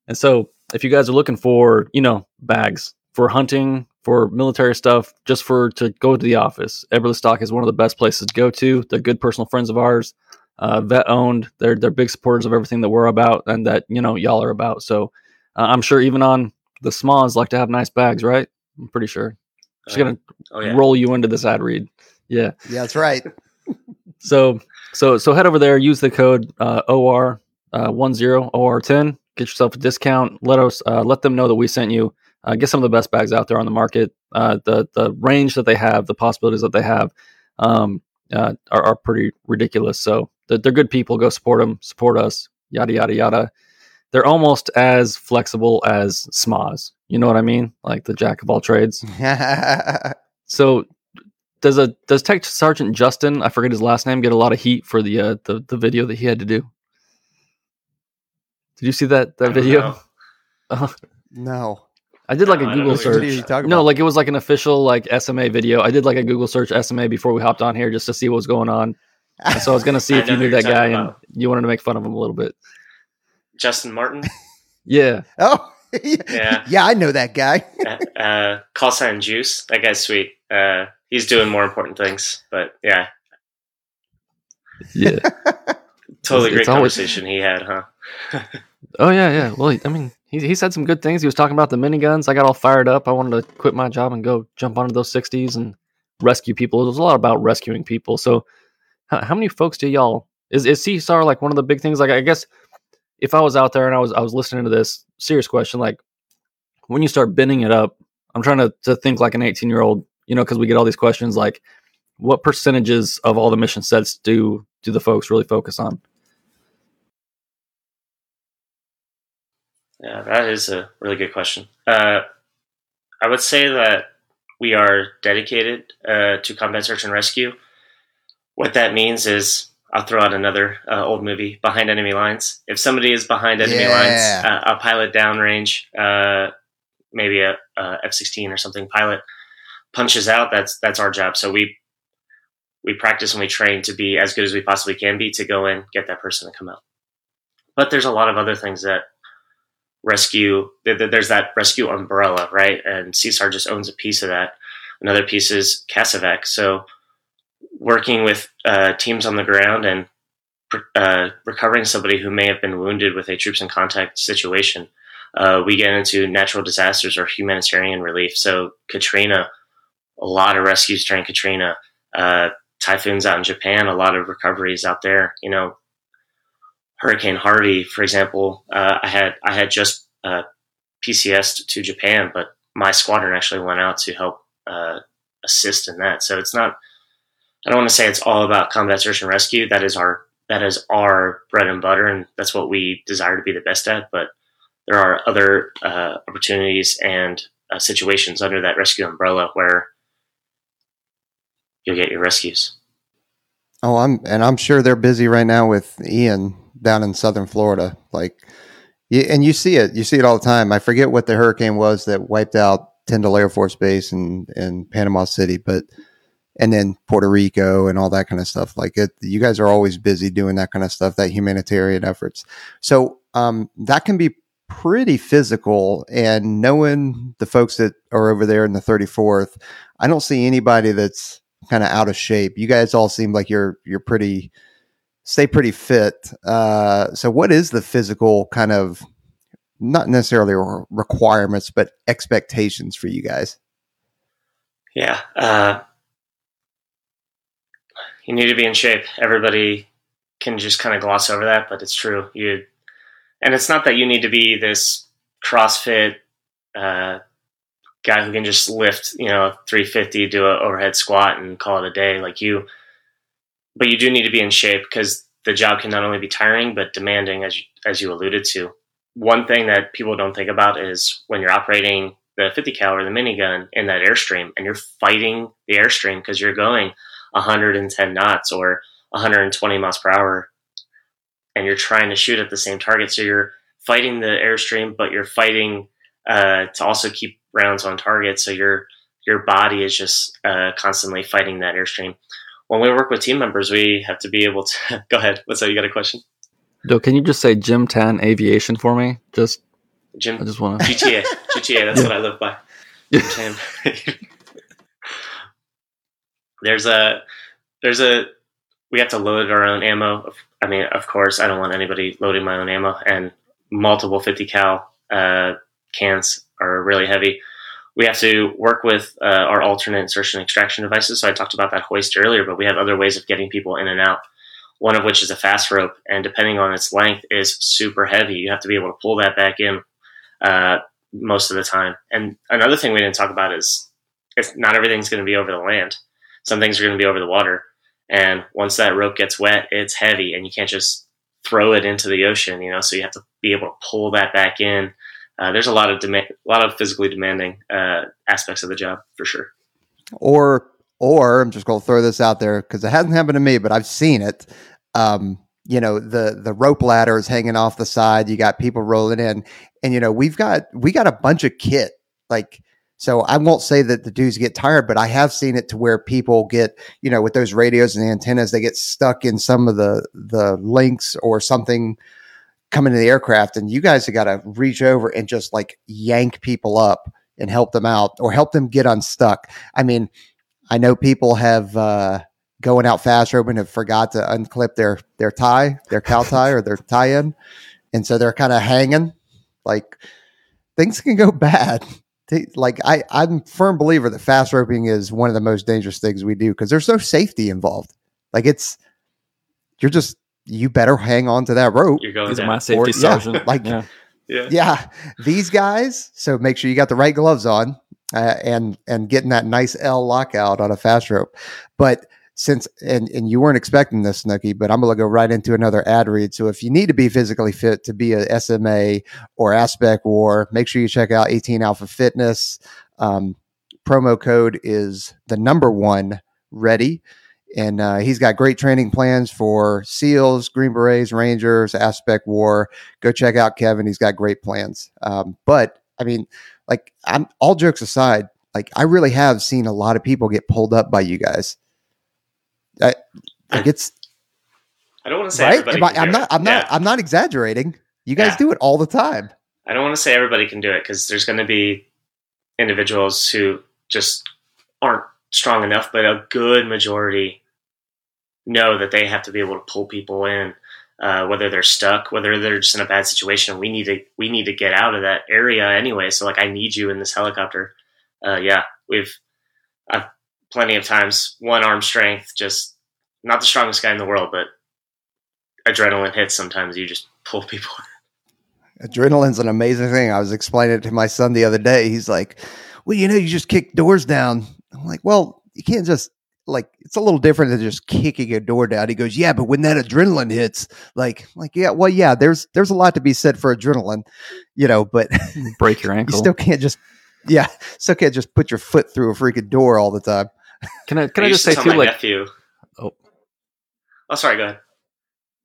And so if you guys are looking for, you know, bags for hunting, for military stuff, just for to go to the office, Eberlestock is one of the best places to go to. They're good personal friends of ours, uh, vet owned. They're they're big supporters of everything that we're about and that you know y'all are about. So uh, I'm sure even on the smalls like to have nice bags, right? I'm pretty sure. Just gonna oh, yeah. roll you into this ad read. Yeah, yeah, that's right. so so so head over there, use the code uh, OR uh, 10 OR10 get yourself a discount. Let us uh, let them know that we sent you. Uh, get some of the best bags out there on the market. Uh, the the range that they have, the possibilities that they have, um, uh, are, are, pretty ridiculous. So they're, they're, good people. Go support them. Support us. Yada yada yada. They're almost as flexible as SMAs. You know what I mean? Like the jack of all trades. so does a does Tech Sergeant Justin, I forget his last name, get a lot of heat for the uh, the the video that he had to do? Did you see that that video? no. I did like no, a Google search. No, like it was like an official like SMA video. I did like a Google search SMA before we hopped on here just to see what was going on. And so I was gonna see if you knew that guy about. and you wanted to make fun of him a little bit. Justin Martin. yeah. Oh. yeah. Yeah, I know that guy. uh, uh, call sign Juice. That guy's sweet. Uh, he's doing more important things, but yeah. Yeah. totally it's, great it's conversation always... he had, huh? oh yeah, yeah. Well, I mean, he he said some good things. He was talking about the miniguns. I got all fired up. I wanted to quit my job and go jump onto those 60s and rescue people. It was a lot about rescuing people. So, how, how many folks do y'all is is CSAR like one of the big things? Like, I guess if I was out there and I was I was listening to this serious question, like when you start bending it up, I'm trying to to think like an 18 year old, you know, because we get all these questions like, what percentages of all the mission sets do do the folks really focus on? Yeah, that is a really good question. Uh, I would say that we are dedicated uh, to combat search and rescue. What that means is, I'll throw out another uh, old movie, Behind Enemy Lines. If somebody is behind enemy yeah. lines, uh, a pilot downrange, uh, maybe a a F-16 or something pilot punches out. That's that's our job. So we we practice and we train to be as good as we possibly can be to go in, get that person to come out. But there's a lot of other things that rescue there's that rescue umbrella right and csar just owns a piece of that another piece is CASEVAC so working with uh, teams on the ground and uh, recovering somebody who may have been wounded with a troops in contact situation uh, we get into natural disasters or humanitarian relief so katrina a lot of rescues during katrina uh, typhoons out in japan a lot of recoveries out there you know Hurricane Harvey, for example, uh, I had I had just uh, PCS to Japan, but my squadron actually went out to help assist in that. So it's not. I don't want to say it's all about combat search and rescue. That is our that is our bread and butter, and that's what we desire to be the best at. But there are other uh, opportunities and uh, situations under that rescue umbrella where you'll get your rescues. Oh, I'm and I'm sure they're busy right now with Ian down in southern Florida. Like, and you see it, you see it all the time. I forget what the hurricane was that wiped out Tyndall Air Force Base and in Panama City, but and then Puerto Rico and all that kind of stuff. Like it, you guys are always busy doing that kind of stuff, that humanitarian efforts. So um, that can be pretty physical. And knowing the folks that are over there in the 34th, I don't see anybody that's kind of out of shape. You guys all seem like you're you're pretty stay pretty fit. Uh, so, what is the physical kind of not necessarily requirements, but expectations for you guys? Yeah, uh, you need to be in shape. Everybody can just kind of gloss over that, but it's true. You, and it's not that you need to be this CrossFit uh, guy who can just lift, you know, 350, do an overhead squat, and call it a day. Like you but you do need to be in shape because the job can not only be tiring but demanding, as you, as you alluded to. One thing that people don't think about is when you're operating the 50 cal or the minigun in that airstream, and you're fighting the airstream because you're going 110 knots or 120 miles per hour, and you're trying to shoot at the same target. So you're fighting the airstream, but you're fighting uh, to also keep rounds on target. So your your body is just uh, constantly fighting that airstream when we work with team members, we have to be able to go ahead. What's up? You got a question? No, can you just say Gym Tan Aviation for me? Just Gym. I just want to GTA. GTA. That's yeah. what I live by. Gym Tan. there's a there's a we have to load our own ammo. I mean, of course, I don't want anybody loading my own ammo, and multiple 50 cal uh, cans are really heavy we have to work with uh, our alternate insertion extraction devices. So I talked about that hoist earlier, but we have other ways of getting people in and out. one of which is a fast rope, and depending on its length, is super heavy. You have to be able to pull that back in uh, most of the time. And another thing we didn't talk about is if not everything's going to be over the land. Some things are going to be over the water. And once that rope gets wet, it's heavy, and you can't just throw it into the ocean. You know, so you have to be able to pull that back in. Uh, there's a lot of demand, a lot of physically demanding uh, aspects of the job for sure. Or, or I'm just going to throw this out there because it hasn't happened to me, but I've seen it. Um, you know the the rope ladder is hanging off the side you got people rolling in and you know we've got we got a bunch of kit like so I won't say that the dudes get tired, but I have seen it to where people get, you know, with those radios and antennas, they get stuck in some of the the links or something coming to the aircraft, and you guys have got to reach over and just like yank people up and help them out or help them get unstuck. I mean, I know people have uh, going out fast and have forgot to unclip their their tie, their cow tie or their tie in, and so they're kind of hanging. Like things can go bad like I, I'm a firm believer that fast roping is one of the most dangerous things we do because there's no safety involved. Like it's you're just you better hang on to that rope. You're going down. my safety or, sergeant. Yeah, like yeah. yeah. yeah, these guys. So make sure you got the right gloves on uh, and and getting that nice L lockout on a fast rope. But since and and you weren't expecting this, Snooky, but I'm gonna go right into another ad read. So if you need to be physically fit to be a SMA or Aspect War, make sure you check out 18 Alpha Fitness. Um, promo code is the number one ready. And uh, he's got great training plans for SEALs, Green Berets, Rangers, Aspect War. Go check out Kevin. He's got great plans. Um, but I mean, like, I'm all jokes aside, like I really have seen a lot of people get pulled up by you guys. I, like it's. I don't want to say right? everybody. I, am not. I'm not. Yeah. I'm not exaggerating. You guys yeah. do it all the time. I don't want to say everybody can do it because there's going to be individuals who just aren't strong enough, but a good majority know that they have to be able to pull people in, uh, whether they're stuck, whether they're just in a bad situation. We need to we need to get out of that area anyway. So like, I need you in this helicopter. Uh, yeah, we've I've plenty of times. One arm strength, just not the strongest guy in the world, but adrenaline hits. Sometimes you just pull people. Adrenaline's an amazing thing. I was explaining it to my son the other day. He's like, "Well, you know, you just kick doors down." I'm like, "Well, you can't just." Like it's a little different than just kicking a door down. He goes, "Yeah, but when that adrenaline hits, like, like, yeah, well, yeah, there's there's a lot to be said for adrenaline, you know, but break your ankle. you still can't just, yeah, still can't just put your foot through a freaking door all the time." Can I can I, I just say too, like nephew? Oh, oh, sorry. Go ahead.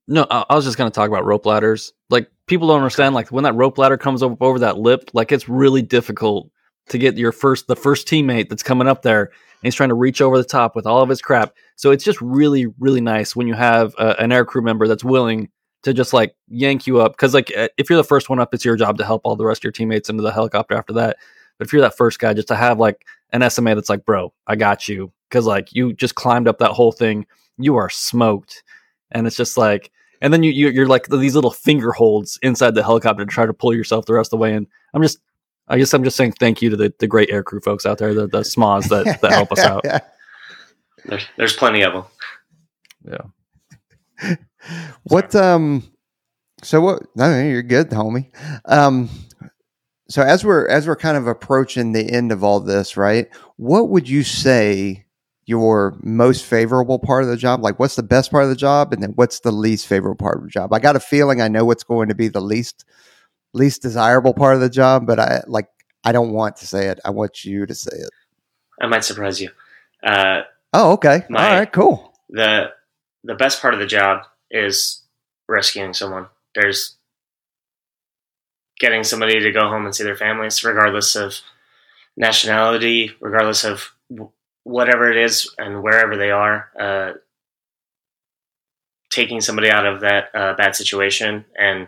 No, I was just going to talk about rope ladders. Like people don't understand, like when that rope ladder comes up over that lip, like it's really difficult to get your first the first teammate that's coming up there and he's trying to reach over the top with all of his crap. So it's just really really nice when you have uh, an air crew member that's willing to just like yank you up because like uh, if you're the first one up, it's your job to help all the rest of your teammates into the helicopter after that. But if you're that first guy, just to have like an SMA that's like, bro, I got you. Cause like you just climbed up that whole thing. You are smoked. And it's just like, and then you, you are like these little finger holds inside the helicopter to try to pull yourself the rest of the way. And I'm just, I guess I'm just saying thank you to the, the great aircrew folks out there, the, the SMAs that, that help us out. There's, there's plenty of them. Yeah. what, um, so what, no, you're good, homie. Um, so as we're as we're kind of approaching the end of all this, right? What would you say your most favorable part of the job? Like, what's the best part of the job, and then what's the least favorable part of the job? I got a feeling I know what's going to be the least least desirable part of the job, but I like I don't want to say it. I want you to say it. I might surprise you. Uh, oh, okay. My, All right, cool. The the best part of the job is rescuing someone. There's getting somebody to go home and see their families, regardless of nationality, regardless of whatever it is and wherever they are. Uh, taking somebody out of that uh, bad situation and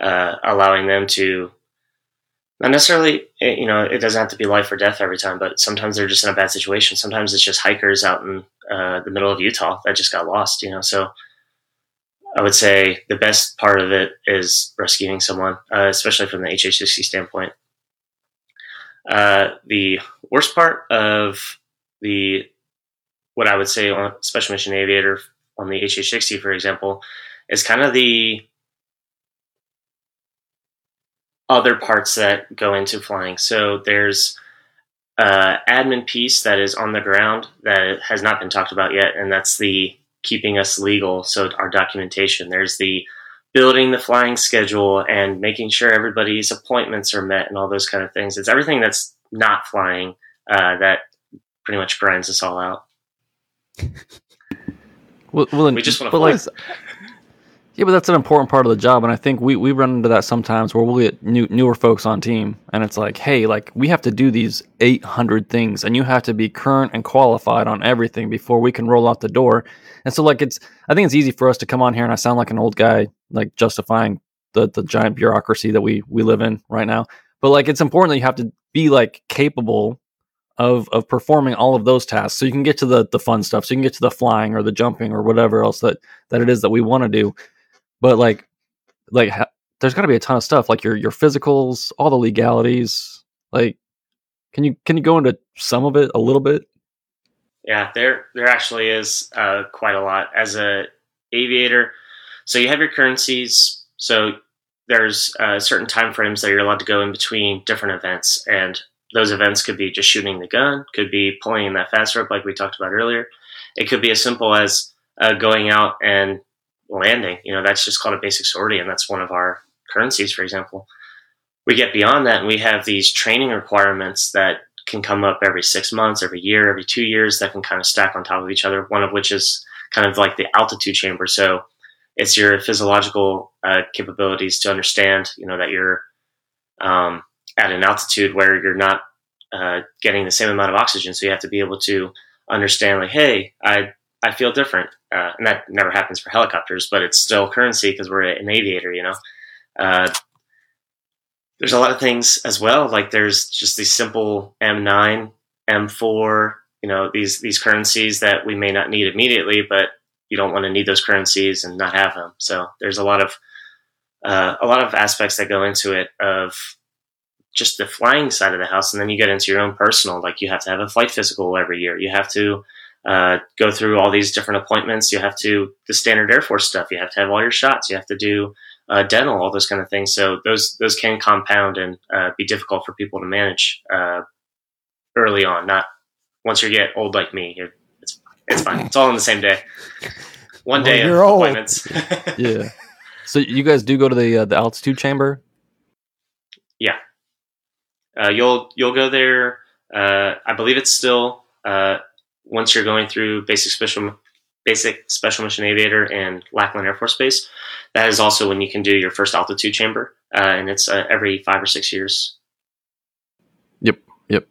uh, allowing them to not necessarily, eh, you know, it doesn't have to be life or death every time, but sometimes they're just in a bad situation. Sometimes it's just hikers out in uh, the middle of Utah that just got lost, you know. So I would say the best part of it is rescuing someone, uh, especially from the HH60 standpoint. Uh, the worst part of the what I would say on special mission aviator on the HH60, for example, is kind of the other parts that go into flying. So there's uh, admin piece that is on the ground that has not been talked about yet, and that's the keeping us legal. So our documentation. There's the building the flying schedule and making sure everybody's appointments are met and all those kind of things. It's everything that's not flying uh, that pretty much grinds us all out. well, well, we just want to. Like, yeah, but that's an important part of the job, and I think we, we run into that sometimes where we'll get new, newer folks on team, and it's like, hey, like we have to do these eight hundred things, and you have to be current and qualified on everything before we can roll out the door. And so, like, it's I think it's easy for us to come on here, and I sound like an old guy, like justifying the the giant bureaucracy that we we live in right now. But like, it's important that you have to be like capable of of performing all of those tasks, so you can get to the the fun stuff, so you can get to the flying or the jumping or whatever else that that it is that we want to do. But like like ha- there's got to be a ton of stuff like your your physicals all the legalities. Like can you can you go into some of it a little bit yeah there there actually is uh, quite a lot as a aviator so you have your currencies so there's uh, certain time frames that you're allowed to go in between different events and those events could be just shooting the gun could be pulling in that fast rope like we talked about earlier it could be as simple as uh, going out and landing. You know, that's just called a basic sortie, and that's one of our currencies, for example. We get beyond that, and we have these training requirements that can come up every six months, every year, every two years that can kind of stack on top of each other. One of which is kind of like the altitude chamber. So it's your physiological uh, capabilities to understand, you know, that you're um, at an altitude where you're not uh, getting the same amount of oxygen. So you have to be able to understand, like, hey, I I feel different. Uh, and that never happens for helicopters, but it's still currency because we're an aviator, you know. There's a lot of things as well. Like there's just these simple M9, M4, you know, these these currencies that we may not need immediately, but you don't want to need those currencies and not have them. So there's a lot of uh, a lot of aspects that go into it of just the flying side of the house, and then you get into your own personal. Like you have to have a flight physical every year. You have to uh, go through all these different appointments. You have to the standard Air Force stuff. You have to have all your shots. You have to do uh, dental, all those kind of things. So those those can compound and uh, be difficult for people to manage uh, early on. Not once you get old like me. It's it's fine. It's all in the same day. One well, day of old. appointments. yeah. So you guys do go to the uh, the altitude chamber? Yeah. Uh, you'll you'll go there. I believe it's still once you're going through basic special basic special mission aviator and Lackland Air Force Base, that is also when you can do your first altitude chamber, uh, and it's uh, every five or six years. Yep, yep.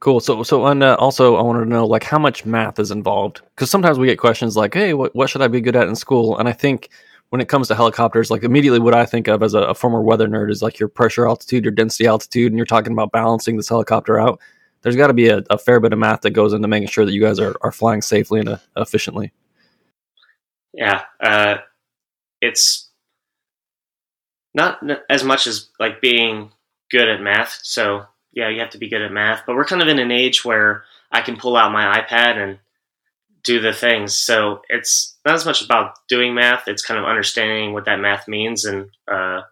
Cool. So, so and uh, also, I wanted to know like how much math is involved because sometimes we get questions like, "Hey, what what should I be good at in school?" And I think when it comes to helicopters, like immediately what I think of as a, a former weather nerd is like your pressure altitude, your density altitude, and you're talking about balancing this helicopter out there's got to be a, a, fair bit of math that goes into making sure that you guys are, are flying safely and uh, efficiently. Yeah, uh, it's not as much as like being good at math. So yeah, you have to be good at math. But we're kind of in an age where I can pull out my iPad and do the things. So it's not as much about doing math; it's kind of understanding what that math means and uh,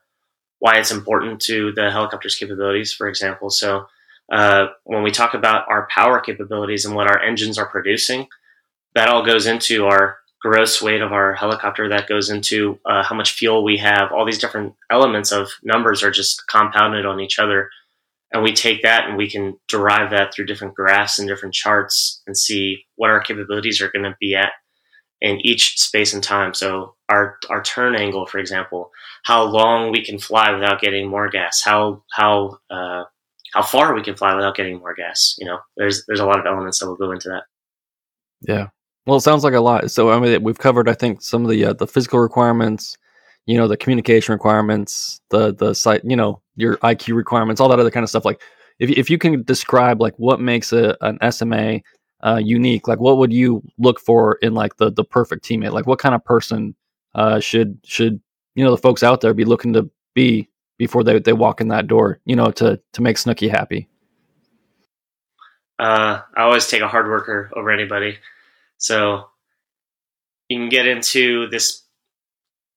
why it's important to the helicopter's capabilities, for example. So uh, when we talk about our power capabilities and what our engines are producing, that all goes into our gross weight of our helicopter. That goes into uh, how much fuel we have. All these different elements of numbers are just compounded on each other. And we take that and we can derive that through different graphs and different charts and see what our capabilities are going to be at in each space and time. So our our turn angle, for example, how long we can fly without getting more gas, how how uh, how far we can fly without getting more gas. You know, there's there's a lot of elements that will go into that. Yeah. Well, it sounds like a lot. So I mean, we've covered, I think, some of the uh, the physical requirements, you know, the communication requirements, the the site, you know, your IQ requirements, all that other kind of stuff. Like, if if you can describe like what makes a an SMA uh, unique, like what would you look for in like the the perfect teammate? Like, what kind of person uh, should should you know the folks out there be looking to be before they, they walk in that door, you know, to, to make Snooky happy? Uh, I always take a hard worker over anybody. So you can get into this.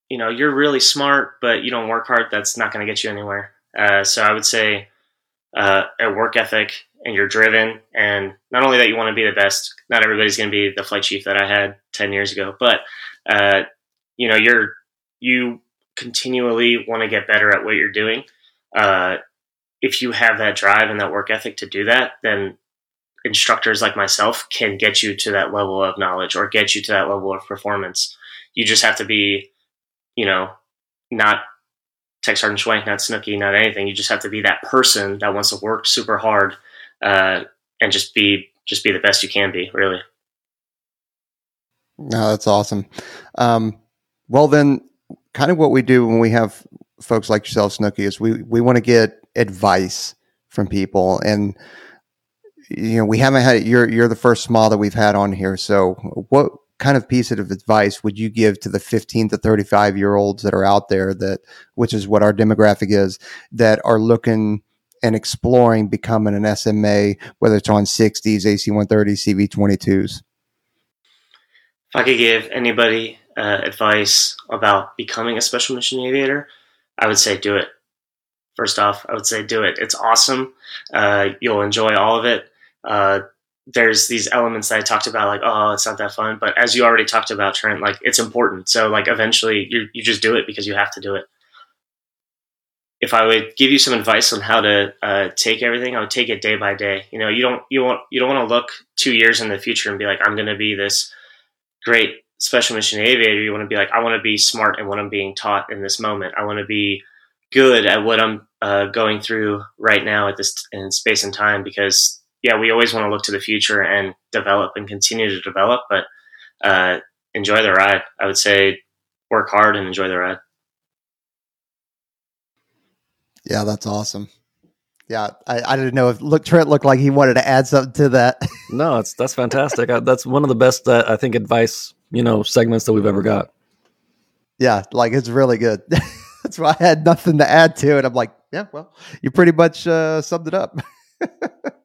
You know, you're really smart, but you don't work hard. That's not going to get you anywhere. Uh, so I would say uh, a work ethic and you're driven and not only that you want to be the best not everybody's going to be the flight chief that i had 10 years ago but uh, you know you're you continually want to get better at what you're doing uh, if you have that drive and that work ethic to do that then instructors like myself can get you to that level of knowledge or get you to that level of performance you just have to be you know not Tech Sergeant Schwank, not Snooky, not anything. You just have to be that person that wants to work super hard uh, and just be just be the best you can be. Really. No, that's awesome. Um, well, then, kind of what we do when we have folks like yourself, Snooky, is we we want to get advice from people, and you know we haven't had you're you're the first small that we've had on here. So, what kind of piece of advice would you give to the 15 to 35 year olds that are out there that which is what our demographic is that are looking and exploring becoming an SMA whether it's on 60s AC130s CV22s if I could give anybody uh, advice about becoming a special mission aviator I would say do it first off I would say do it it's awesome uh, you'll enjoy all of it uh, there's these elements that I talked about, like, oh, it's not that fun. But as you already talked about, Trent, like, it's important. So, like, eventually you, you just do it because you have to do it. If I would give you some advice on how to uh, take everything, I would take it day by day. You know, you don't you want you don't want to look two years in the future and be like, I'm going to be this great special mission aviator. You want to be like, I want to be smart in what I'm being taught in this moment. I want to be good at what I'm uh, going through right now at this in space and time because yeah, we always want to look to the future and develop and continue to develop, but uh, enjoy the ride. I would say work hard and enjoy the ride. Yeah, that's awesome. Yeah, I, I didn't know if look Trent looked like he wanted to add something to that. no, it's that's fantastic. I, that's one of the best, uh, I think, advice you know segments that we've ever got. Yeah, like it's really good. that's why I had nothing to add to it. I'm like, yeah, well, you pretty much uh, summed it up.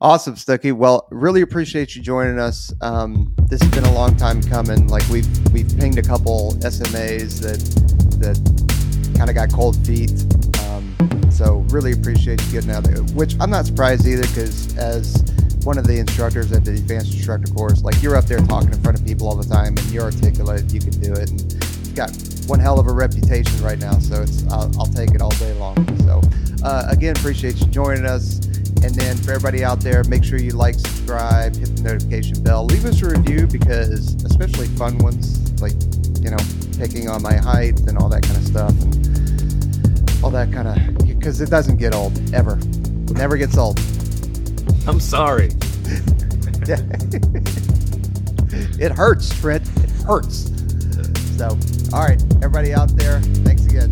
Awesome, Stucky. Well, really appreciate you joining us. Um, this has been a long time coming. Like we've we've pinged a couple SMAs that that kind of got cold feet. Um, so really appreciate you getting out there. Which I'm not surprised either, because as one of the instructors at the advanced instructor course, like you're up there talking in front of people all the time, and you're articulate. You can do it, and you've got one hell of a reputation right now. So it's I'll, I'll take it all day long. So uh, again, appreciate you joining us. And then for everybody out there, make sure you like, subscribe, hit the notification bell, leave us a review because, especially fun ones like, you know, picking on my height and all that kind of stuff and all that kind of, because it doesn't get old ever. Never gets old. I'm sorry. it hurts, Trent. It hurts. So, all right, everybody out there, thanks again.